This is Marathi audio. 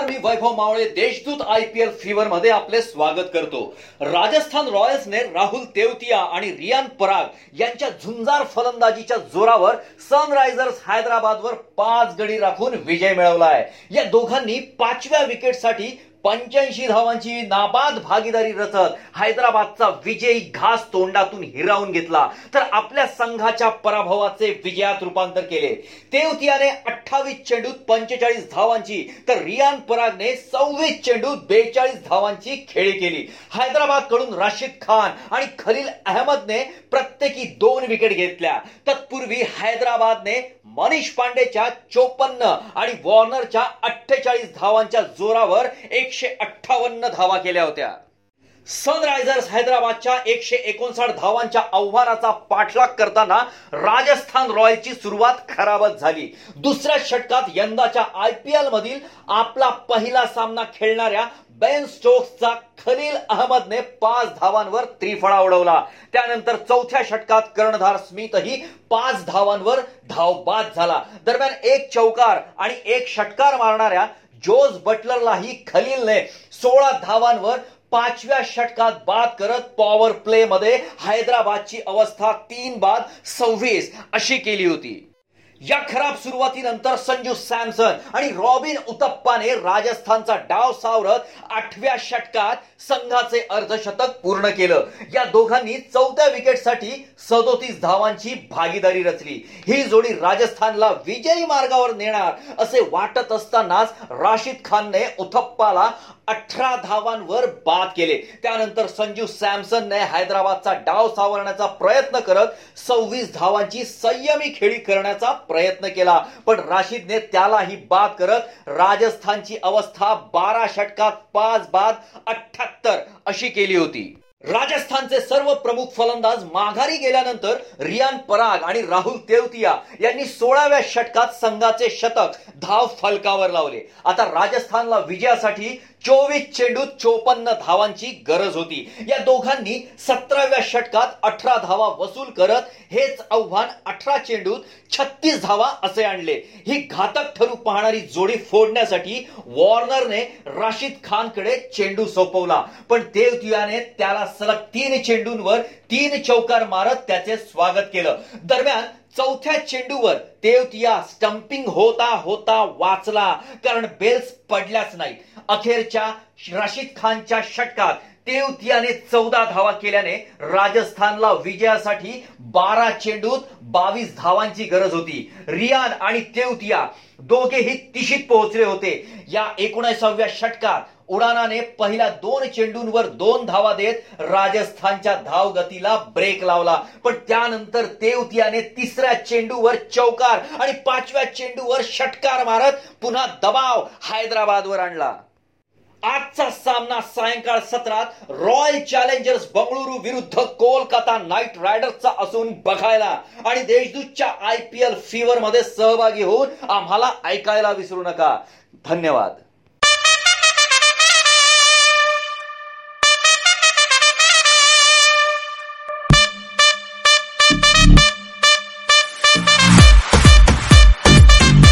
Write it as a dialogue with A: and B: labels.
A: नमस्कार मी Vaibhav Mavle Deshdoot I P L fever मध्ये आपले स्वागत करतो. राजस्थान रॉयल्सने राहुल तेवतिया आणि रियान पराग यांच्या झुंजार फलंदाजीच्या जोरावर सनरायझर्स हैदराबादवर पाच गडी राखून विजय मिळवला आहे. या दोघांनी पाचव्या विकेटसाठी पंच्याऐंशी धावांची नाबाद भागीदारी रचत हैदराबादचा विजयी घास तोंडातून हिरावून घेतला. तर आपल्या संघाच्या पराभवाचे विजयात रूपांतर केले. तेवतियाने अठ्ठावीस चेंडूत पंचेचाळीस धावांची तर रियान परागने सव्वीस चेंडूत बेचाळीस धावांची खेळी केली. हैदराबादकडून राशिद खान आणि खलील अहमदने प्रत्येकी दोन विकेट घेतल्या. तत्पूर्वी हैदराबादने मनीष पांडेच्या चोपन्न आणि वॉर्नरच्या अठ्ठेचाळीस धावांच्या जोरावर एक एकशे अठ्ठावन्न धावा केल्या होत्या. सनरायझर्स हैदराबादच्या एकशे एकोणसाठ धावांच्या आव्हानाचा पाठलाग करताना राजस्थान रॉयलची सुरुवात खराबच झाली. दुसऱ्या षटकात यंदाच्या आय पी एल मधील आपला पहिला सामना खेळणाऱ्या बेन स्टोक्सचा खलील अहमदने पाच धावांवर त्रिफळा उडवला. त्यानंतर चौथ्या षटकात कर्णधार स्मिथही पाच धावांवर धावबाद झाला. दरम्यान एक चौकार आणि एक षटकार मारणाऱ्या जोस बटलरलाही खलीलने सोळा धावांवर पाचव्या षटकात बाद करत पॉवर प्ले मध्ये हैदराबादची अवस्था तीन बाद सव्वीस अशी केली होती. या खराब सुरुवातीनंतर संजू सॅमसन आणि रॉबिन उतप्पाने राजस्थानचा डाव सावरत आठव्या षटकात संघाचे अर्धशतक पूर्ण केलं. या दोघांनी चौथ्या विकेटसाठी सदोतीस धावांची भागीदारी रचली. ही जोडी राजस्थानला विजयी मार्गावर नेणार असे वाटत असतानाच राशिद खानने उथप्पाला अठरा धावांवर बाद केले. त्यानंतर संजू सॅमसनने हैदराबादचा डाव सावरण्याचा प्रयत्न करत सव्वीस धावांची संयमी खेळी करण्याचा प्रयत्न केला पण राशीदने त्यालाही बाद करत राजस्थानची अवस्था बारा षटकात पाच बाद अठ्याहत्तर अशी केली होती. राजस्थानचे सर्व प्रमुख फलंदाज माघारी गेल्यानंतर रियान पराग आणि राहुल तेवतिया यांनी सोळाव्या षटकात संघाचे शतक धाव फलकावर लावले. आता राजस्थानला विजयासाठी चोवीस चेंडूत चोपन्न धावांची गरज होती. या दोघांनी सतराव्या षटकात अठरा धावा वसूल करत हेच आव्हान अठरा चेंडूत छत्तीस धावा असे आणले. ही घातक ठरू पाहणारी जोडी फोडण्यासाठी वॉर्नरने राशिद खानकडे चेंडू सोपवला. पण देवतियाने त्याला सलग तीन चेंडूंवर तीन चौकार मारत त्याचे स्वागत केलं. दरम्यान चौथ्या चेंडूवर तेवतिया स्टंपिंग होता होता वाचला कारण बेल्स पडल्याच नाही अखेरच्या रशीद खानच्या षटकात तेवतियाने चौदा धावा केल्याने राजस्थानला विजयासाठी बारा चेंडूत बावीस धावांची गरज होती. रियान आणि तेवतिया दोघेही तिशीत पोहोचले होते. या एकोणीसाव्या षटकात उडानाने पहिल्या दोन चेंडूंवर दोन धावा देत राजस्थानच्या धावगतीला ब्रेक लावला. पण त्यानंतर तेवतियाने तिसऱ्या चेंडूवर चौकार आणि पाचव्या चेंडूवर षटकार मारत पुन्हा दबाव हैदराबादवर आणला. आजचा सामना सायंकाळ सत्रात रॉयल चॅलेंजर्स बंगळुरू विरुद्ध कोलकाता नाईट रायडर्सचा असून बघायला. आणि देशदूतच्या आय पी एल फीवर मध्ये सहभागी होऊन आम्हाला ऐकायला विसरू नका. धन्यवाद.